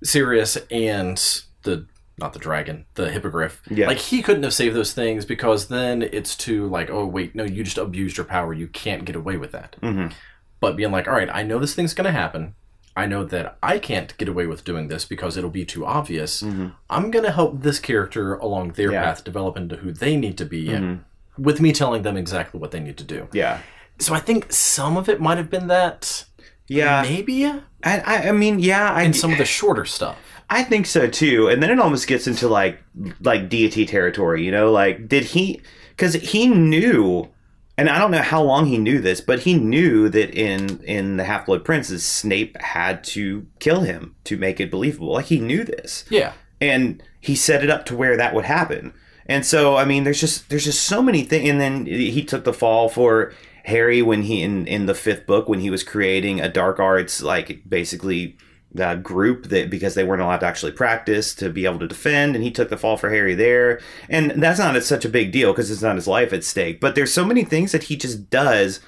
Sirius and the not the dragon, the hippogriff. Yeah. Like he couldn't have saved those things because then it's too like, oh wait, no, you just abused your power. You can't get away with that. Mhm. But being like, all right, I know this thing's gonna happen. I know that I can't get away with doing this because it'll be too obvious. I'm gonna help this character along their Yeah. path develop into who they need to be Mhm. with me telling them exactly what they need to do. Yeah. So I think some of it might have been that. Yeah. Maybe I, I, I mean, yeah, I, and some of the shorter stuff. I think so too. And then it almost gets into like like deity territory, you know? Like did he cuz he knew and I don't know how long he knew this, but he knew that in in the Half-Blood Princes Snape had to kill him to make it believable. Like he knew this. Yeah. And he set it up to where that would happen. And so I mean there's just there's just so many things and then he took the fall for Harry when he in in the fifth book when he was creating a dark arts like basically the group that because they weren't allowed to actually practice to be able to defend and he took the fall for Harry there. And that's not such a big deal because it's not his life at stake but there's so many things that he just does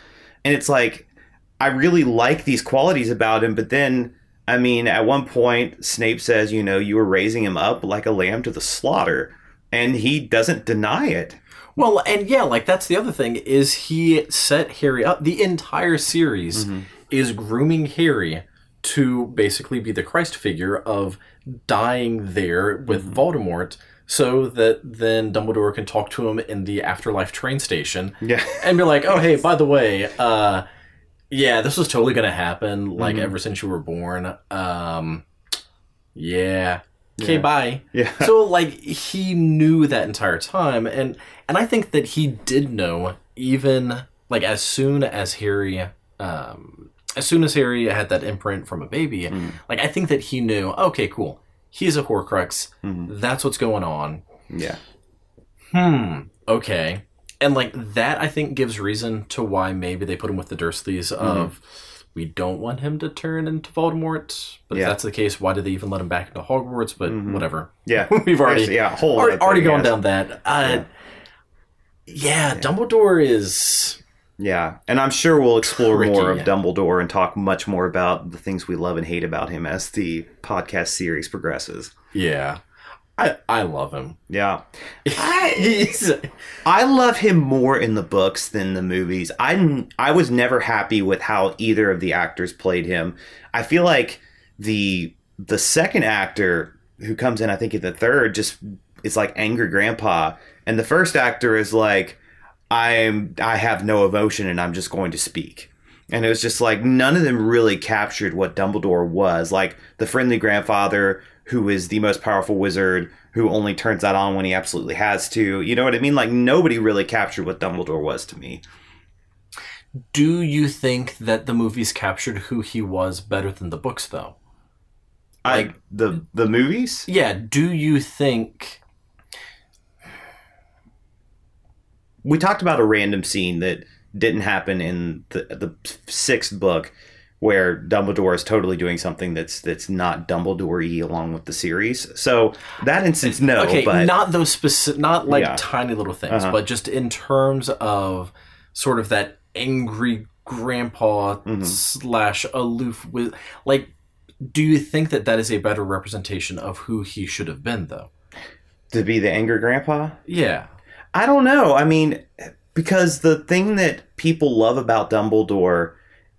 and it's like I really like these qualities about him but then I mean at one point Snape says you know you were raising him up like a lamb to the slaughter and he doesn't deny it Well, and yeah, like that's the other thing is he set Harry up. The entire series is grooming Harry to basically be the Christ figure of dying there with Voldemort, so that then Dumbledore can talk to him in the afterlife train station yeah and be like, "Oh, hey, by the way, uh, yeah, this was totally gonna happen. Like ever since you were born. Um, yeah. Okay, Yeah. bye." yeah. So like he knew that entire time and and i think that he did know even like as soon as harry um as soon as harry had that imprint from a baby like i think that he knew okay cool. He's a horcrux. That's what's going on. Yeah. Hmm. Okay. And like that i think gives reason to why maybe they put him with the dursleys of we don't want him to turn into voldemort but Yeah. if that's the case why did they even let him back into hogwarts but whatever yeah We've already- yeah whole already, already gone yes. down that. Uh, yeah. Dumbledore is Yeah, and I'm sure we'll explore Tricky. more of Dumbledore and talk much more about the things we love and hate about him as the podcast series progresses. yeah. I I love him. Yeah, He's I love him more in the books than the movies. I I was never happy with how either of the actors played him. I feel like the the second actor who comes in, I think in the third, just is like angry grandpa, and the first actor is like, I'm I have no emotion and I'm just going to speak. And it was just like none of them really captured what Dumbledore was. Like the friendly grandfather who is the most powerful wizard who only turns that on when he absolutely has to. You know what I mean? Like nobody really captured what Dumbledore was to me. Do you think that the movies captured who he was better than the books, though? Like the the movies? Yeah. Do you think? We talked about a random scene that didn't happen in the the sixth book where Dumbledore is totally doing something that's that's not Dumbledore-y along with the series. So that instance, no, okay, but not those specific, not like Yeah. tiny little things, Uh-huh. but just in terms of sort of that angry grandpa Mhm. slash aloof with like. Do you think that that is a better representation of who he should have been, though? to be the angry grandpa. Yeah. I don't know. I mean, because the thing that people love about Dumbledore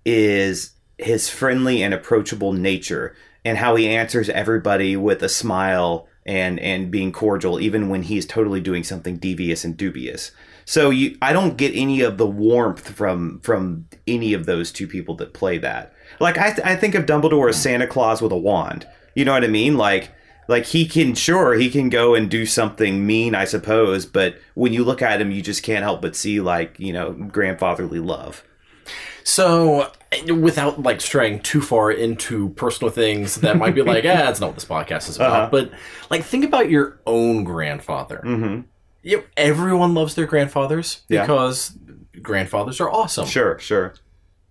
is his friendly and approachable nature and how he answers everybody with a smile and and being cordial even when he's totally doing something devious and dubious. So you I don't get any of the warmth from from any of those two people that play that. Like I th- I think of Dumbledore as Santa Claus with a wand. You know what I mean? Like like he can sure he can go and do something mean i suppose but when you look at him you just can't help but see like you know grandfatherly love So, without like straying too far into personal things that might be like, ah, that's not what this podcast is about. Uh-huh. But like, think about your own grandfather. mm-hmm. You know, everyone loves their grandfathers Yeah. because grandfathers are awesome. sure sure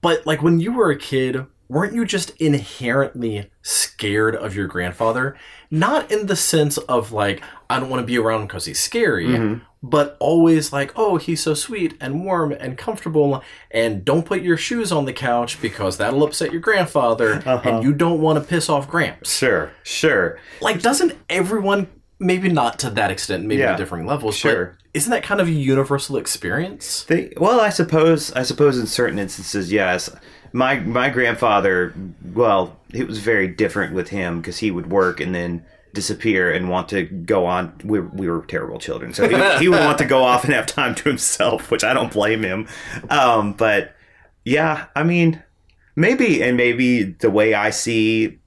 But like when you were a kid, weren't you just inherently scared of your grandfather? Not in the sense of like, I don't want to be around because he's scary, Mm-hmm. But always like, oh, he's so sweet and warm and comfortable, and don't put your shoes on the couch because that'll upset your grandfather, Uh-huh. and you don't want to piss off Gramps. Sure, sure. Like, doesn't everyone, maybe not to that extent, maybe Yeah, at differing levels, sure. but isn't that kind of a universal experience? They, well, I suppose I suppose in certain instances, yes. My my grandfather, well, it was very different with him because he would work and then disappear and want to go on. We, we were terrible children, so he, he would want to go off and have time to himself, which I don't blame him. Um, but yeah, I mean, maybe and maybe the way I see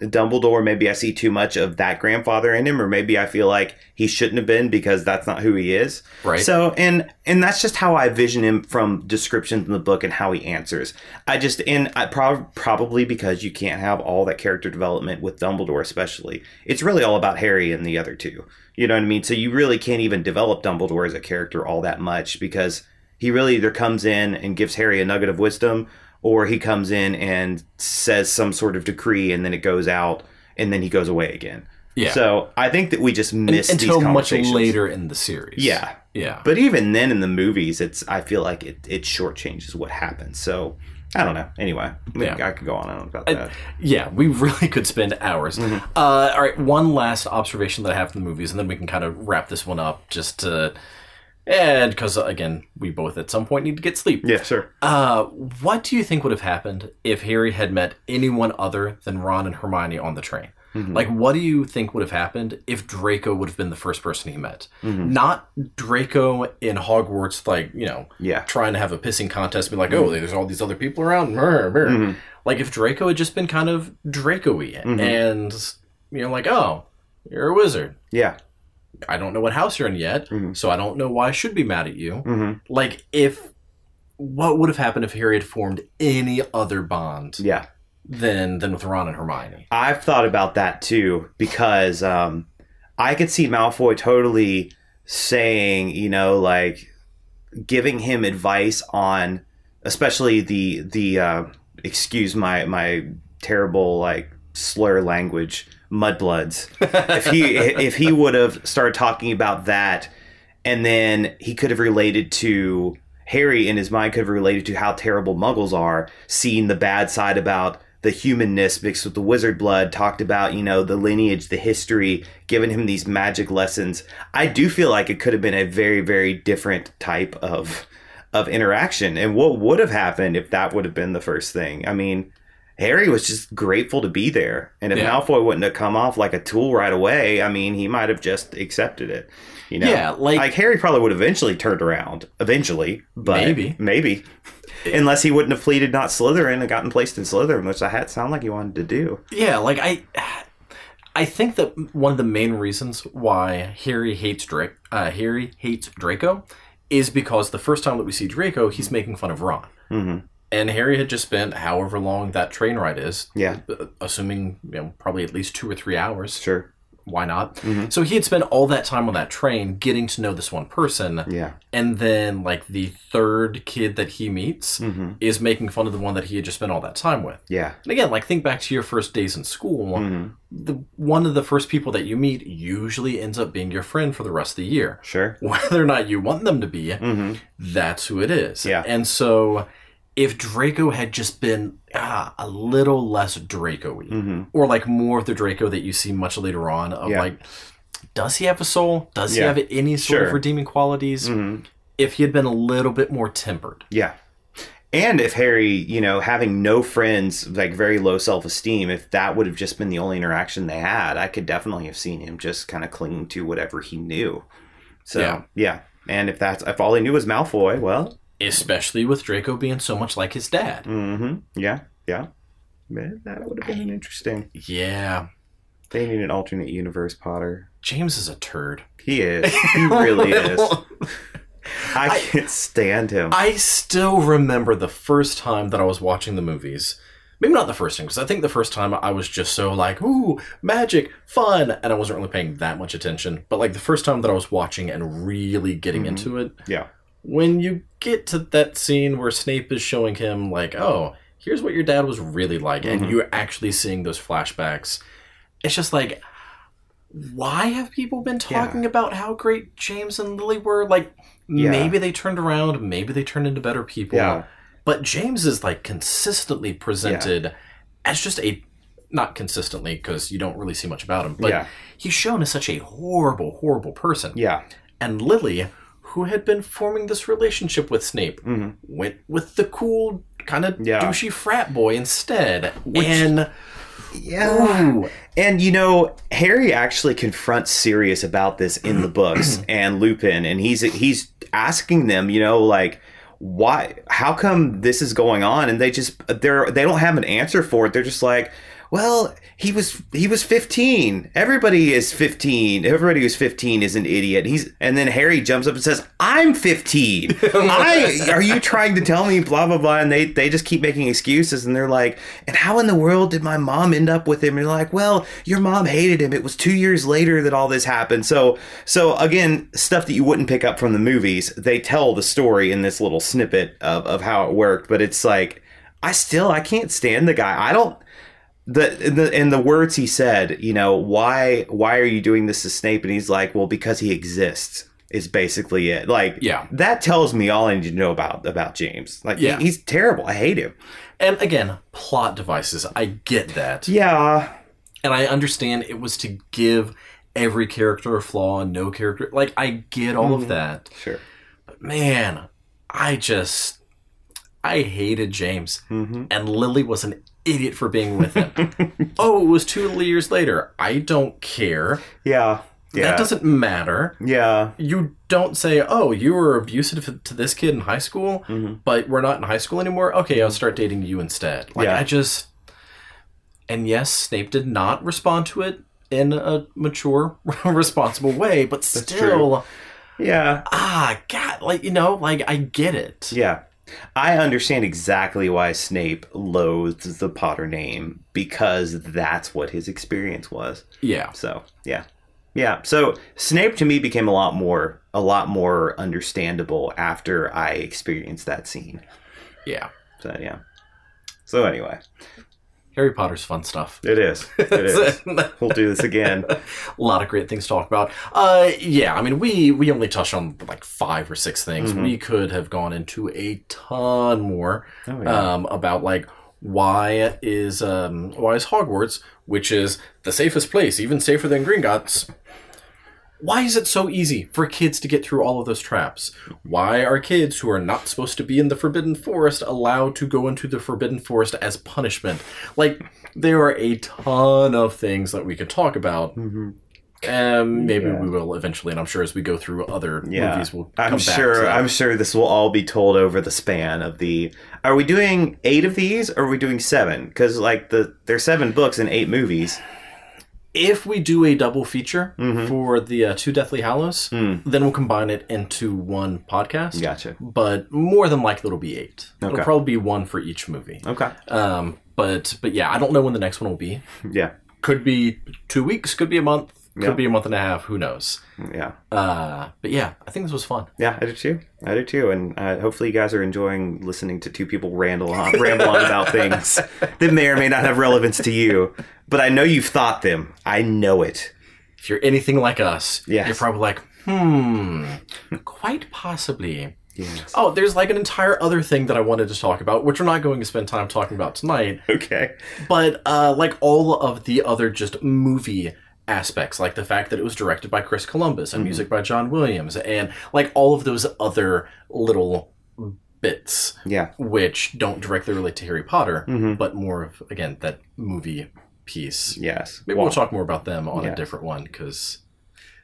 Dumbledore, maybe I see too much of that grandfather in him, or maybe I feel like he shouldn't have been because that's not who he is. Right. So, and and that's just how I vision him from descriptions in the book and how he answers. I just and I prob- probably because you can't have all that character development with Dumbledore, especially. It's really all about Harry and the other two. You know what I mean? So you really can't even develop Dumbledore as a character all that much because he really either comes in and gives Harry a nugget of wisdom, or he comes in and says some sort of decree and then it goes out and then he goes away again. Yeah. So I think that we just missed Until these much later in the series. Yeah. Yeah. But even then in the movies, it's I feel like it it shortchanges what happens. So I don't know. Anyway, Yeah. I could go on and on about that. Yeah, we really could spend hours. Mm-hmm. Uh, all right, one last observation that I have from the movies, and then we can kind of wrap this one up. Just to, and because again, we both at some point need to get sleep. yeah, sure. Uh, what do you think would have happened if Harry had met anyone other than Ron and Hermione on the train? Mm-hmm. Like, what do you think would have happened if Draco would have been the first person he met? Mm-hmm. Not Draco in Hogwarts, like, you know, Yeah. trying to have a pissing contest, be like, oh, there's all these other people around. Brr, brr. Mm-hmm. Like, if Draco had just been kind of Draco y and, you know, like, oh, you're a wizard. Yeah. I don't know what house you're in yet, Mm-hmm. so I don't know why I should be mad at you. Like, if what would have happened if Harry had formed any other bond Yeah. than than with Ron and Hermione? I've thought about that too because um, I could see Malfoy totally saying, you know, like giving him advice on, especially the the uh, excuse my my terrible like slur language mudbloods. if he if he would have started talking about that, and then he could have related to Harry in his mind could have related to how terrible Muggles are, seeing the bad side about the humanness mixed with the wizard blood, talked about, you know, the lineage, the history, giving him these magic lessons. I do feel like it could have been a very, very different type of of interaction. And what would have happened if that would have been the first thing? I mean, Harry was just grateful to be there. And if Yeah. Malfoy wouldn't have come off like a tool right away, I mean, he might have just accepted it. You know? Yeah, like- Harry probably would have eventually turned around. Eventually. But Maybe. Maybe. Unless he wouldn't have pleaded not Slytherin and gotten placed in Slytherin, which I had sound like he wanted to do. Yeah, like I, I think that one of the main reasons why Harry hates Draco, uh, Harry hates Draco, is because the first time that we see Draco, he's making fun of Ron. Mhm. And Harry had just spent however long that train ride is, Yeah. assuming you know probably at least two or three hours. Sure. Why not? So he had spent all that time on that train getting to know this one person, Yeah. and then like the third kid that he meets Mm-hmm. is making fun of the one that he had just spent all that time with. Yeah. And again, like think back to your first days in school. Mm-hmm. The one of the first people that you meet usually ends up being your friend for the rest of the year. Sure. Whether or not you want them to be, Mm-hmm. that's who it is. Yeah. And so if Draco had just been ah, a little less Draco-y, Mm-hmm. or like more of the Draco that you see much later on of Yeah. like, does he have a soul? Does he have any sort of redeeming qualities? Mm-hmm. If he had been a little bit more tempered. Yeah. And if Harry, you know, having no friends, like very low self esteem, if that would have just been the only interaction they had, I could definitely have seen him just kind of clinging to whatever he knew. So, Yeah. yeah. And if that's, if all he knew was Malfoy, well, Especially with Draco being so much like his dad. mm-hmm. Yeah. Yeah. Man, that would have been interesting. Yeah. They need an alternate universe, Potter. James is a turd. He is. He really is. I can't stand him. I still remember the first time that I was watching the movies. Maybe not the first time, because I think the first time I was just so like, ooh, magic, fun, and I wasn't really paying that much attention. But like the first time that I was watching and really getting into it, yeah. When you get to that scene where Snape is showing him, like, oh, here's what your dad was really like, and mm-hmm. you're actually seeing those flashbacks. It's just like, why have people been talking about how great James and Lily were? Like, Yeah. maybe they turned around, maybe they turned into better people. Yeah. But James is like consistently presented as just a not consistently because you don't really see much about him, but Yeah. he's shown as such a horrible, horrible person. Yeah. And Lily, who had been forming this relationship with Snape, went with the cool kind of Mm-hmm. Yeah. douchey frat boy instead. and Yeah. ooh, And you know, Harry actually confronts Sirius about this in the books and Lupin, and he's he's asking them, you know, like why how come this is going on and they just they're they don't have an answer for it they're just like well he was he was 15 everybody is 15 everybody who's 15 is an idiot. He's and then harry jumps up and says i'm 15 i are you trying to tell me blah blah blah and they they just keep making excuses and they're like and how in the world did my mom end up with him? And you're like well your mom hated him. It was two years later that all this happened. So so again stuff that you wouldn't pick up from the movies they tell the story in this little snippet of, of how it worked but it's like i still i can't stand the guy. I don't the in the in the words he said, you know, why why are you doing this to Snape? And he's like, well, because he exists is basically it. Like, Yeah. that tells me all I need to know about about James. Like, he- Yeah. he's terrible. I hate him. and again, plot devices. I get that. Yeah, And I understand it was to give every character a flaw and no character. Like, I get all Mm-hmm. of that. sure. But man, I just I hated James, Mm-hmm. and Lily was an idiot for being with him. oh, it was two years later. I don't care. Yeah, yeah, That doesn't matter. yeah, You don't say, "Oh, you were abusive to this kid in high school, but we're not in high school anymore." Okay, I'll start dating you instead. Like Yeah. I just, and yes, Snape did not respond to it in a mature, responsible way, but still, yeah, ah, God, like you know, like I get it. yeah. I understand exactly why Snape loathes the Potter name because that's what his experience was. Yeah. So yeah, yeah. So Snape to me became a lot more, a lot more understandable after I experienced that scene. Yeah. So yeah. So anyway, Harry Potter's fun stuff. it is. It is. we'll do this again. a lot of great things to talk about. Uh, yeah, I mean, we we only touched on like five or six things. We could have gone into a ton more Oh, yeah. um, about like why is um, why is Hogwarts, which is the safest place, even safer than Gringotts. Why is it so easy for kids to get through all of those traps? Why are kids who are not supposed to be in the Forbidden Forest allowed to go into the Forbidden Forest as punishment? Like, there are a ton of things that we could talk about. Um, maybe Yeah. we will eventually, and I'm sure as we go through other Yeah, movies, we'll come I'm back sure. to that. I'm sure this will all be told over the span of the. Are we doing eight of these, or are we doing seven? Because like the there's seven books and eight movies. If we do a double feature Mm-hmm. for the uh, two Deathly Hallows, Hmm. then we'll combine it into one podcast. Gotcha. But more than likely, it'll be eight. Okay. It'll probably be one for each movie. Okay. Um, but but yeah, I don't know when the next one will be. Yeah. Could be two weeks. Could be a month. Could Yeah. be a month and a half. Who knows? Yeah. Uh, but yeah, I think this was fun. Yeah, I do too. I do too, and uh, hopefully you guys are enjoying listening to two people ramble on, ramble on about things that may or may not have relevance to you. But I know you've thought them. I know it. If you're anything like us, Yes. you're probably like, hmm, quite possibly. Yes. Oh, there's like an entire other thing that I wanted to talk about, which we're not going to spend time talking about tonight. Okay. but uh, like all of the other just movie aspects like the fact that it was directed by chris columbus and music by john williams and like all of those other little bits Yeah. which don't directly relate to harry potter Mhm. but more of again that movie piece Yes. maybe Well, we'll talk more about them on yeah. a different one because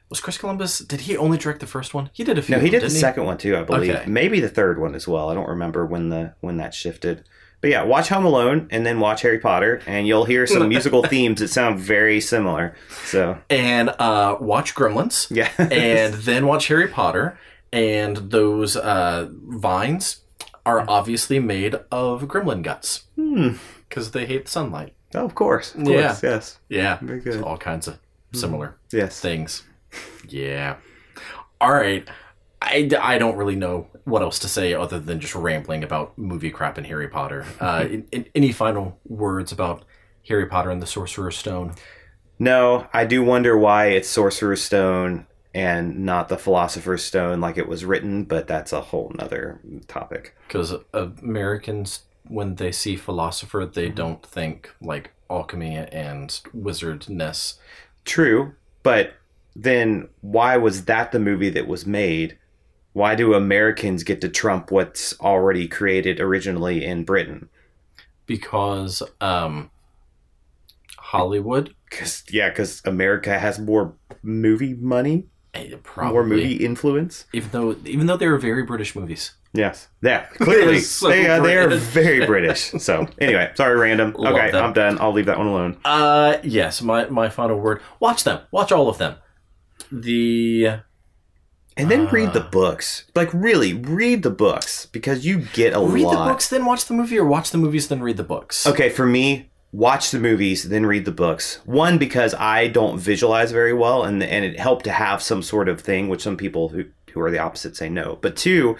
was chris columbus did he only direct the first one he did a few No, he did the didn't second one too, I believe. Okay. Maybe the third one as well. I don't remember when the when that shifted. But yeah, watch Home Alone and then watch Harry Potter, and you'll hear some musical themes that sound very similar. So and uh, watch gremlins yeah, and then watch Harry Potter, and those uh, vines are obviously made of gremlin guts Hmm. because they hate sunlight. oh, of course, of Yeah. yes, Yeah, Very good. So all kinds of similar yes. things. Yeah. All right. I, I don't really know what else to say other than just rambling about movie crap and Harry Potter. Uh, in, in, any final words about Harry Potter and the Sorcerer's Stone? No, I do wonder why it's Sorcerer's Stone and not the Philosopher's Stone like it was written, but that's a whole nother topic. Because Americans, when they see philosopher, they don't think like alchemy and wizardness. True, but then why was that the movie that was made? Why do Americans get to trump what's already created originally in Britain? Because um, Hollywood. Cause yeah, because America has more movie money, Probably. more movie influence. even though even though they were very British movies. Yes, yeah, clearly so they, uh, they are very British. So anyway, sorry, random. Love okay, them. I'm done. I'll leave that one alone. Uh, yes, my my final word. Watch them. Watch all of them. The And then read Uh. the books. Like really, read the books because you get a read lot. Read the books, then watch the movie, or watch the movies, then read the books. Okay, for me, watch the movies, then read the books. One because I don't visualize very well, and and it helped to have some sort of thing, which some people who who are the opposite say no. But two,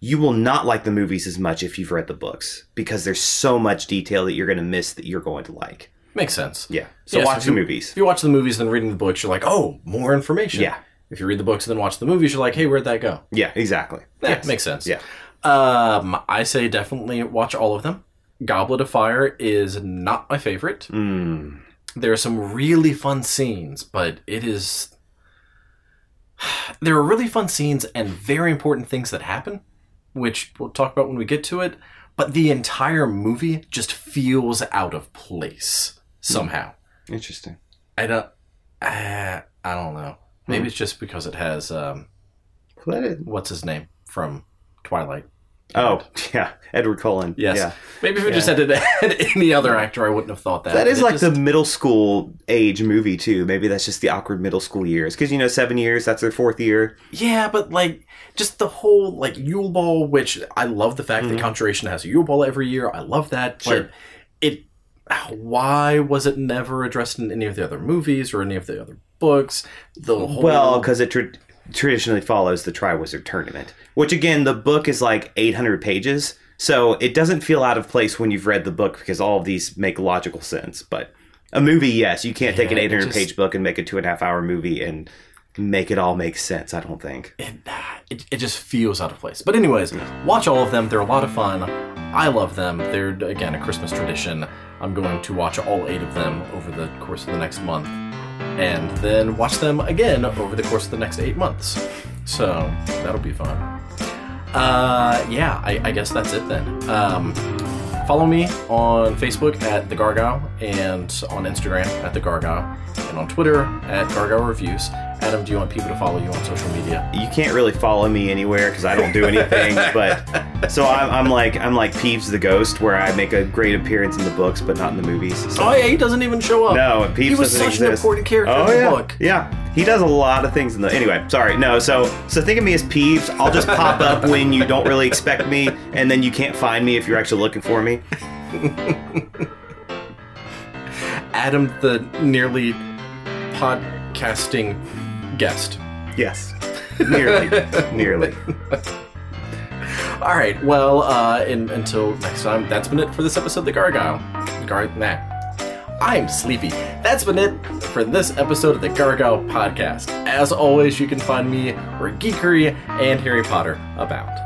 you will not like the movies as much if you've read the books because there's so much detail that you're going to miss that you're going to like. Makes sense. Yeah. So Yes, watch if the you- movies. If you watch the movies, then reading the books, you're like, oh, more information. Yeah. If you read the books and then watch the movies, you're like, hey, where'd that go? Yeah, exactly. Yeah, Yes. makes sense. Yeah. Um, I say definitely watch all of them. Goblet of Fire is not my favorite. Mm. There are some really fun scenes, but it is. There are really fun scenes and very important things that happen, which we'll talk about when we get to it. But the entire movie just feels out of place somehow. Interesting. I don't. Uh, I don't know. Maybe Hmm. it's just because it has um, it. what's his name from Twilight. Oh, yeah. Edward Cullen. Yes. Yeah. Maybe if we just had it had any other actor, I wouldn't have thought that. That is like just- the middle school age movie too. Maybe that's just the awkward middle school years because you know seven years that's their fourth year. yeah, but like just the whole like Yule Ball, which I love the fact Mhm. that Conjuration has a Yule Ball every year. I love that. Sure. But it, why was it never addressed in any of the other movies or any of the other books? The whole Well, because it tra- traditionally follows the Triwizard Tournament, which again the book is like eight hundred pages, so it doesn't feel out of place when you've read the book because all of these make logical sense. But a movie, yes, you can't take an eight hundred just- page book and make a two and a half hour movie and make it all make sense. I don't think. it, it, it just feels out of place. But anyways, watch all of them. They're a lot of fun. I love them. They're again a Christmas tradition. I'm going to watch all eight of them over the course of the next month, and then watch them again over the course of the next eight months. So that'll be fun. Uh, yeah, I, I guess that's it then. Um, follow me on Facebook at the Gargoyle and on Instagram at the Gargoyle and on Twitter at Gargoyle Reviews. Adam, do you want people to follow you on social media? You can't really follow me anywhere because I don't do anything. but so I'm, I'm like I'm like Peeves the Ghost, where I make a great appearance in the books but not in the movies. So, Oh yeah, he doesn't even show up. No, Peeves he was such an important character Oh in the yeah, book. yeah. He does a lot of things in the. Anyway, sorry. No, so so think of me as Peeves. I'll just pop up when you don't really expect me, and then you can't find me if you're actually looking for me. Adam, the nearly podcasting guest. Yes, nearly, nearly. All right. Well, uh, in, until next time, that's been it for this episode of the Gargoyle. Gar, nah. I'm sleepy. That's been it for this episode of the Gargoyle podcast. As always, you can find me where geekery and Harry Potter about.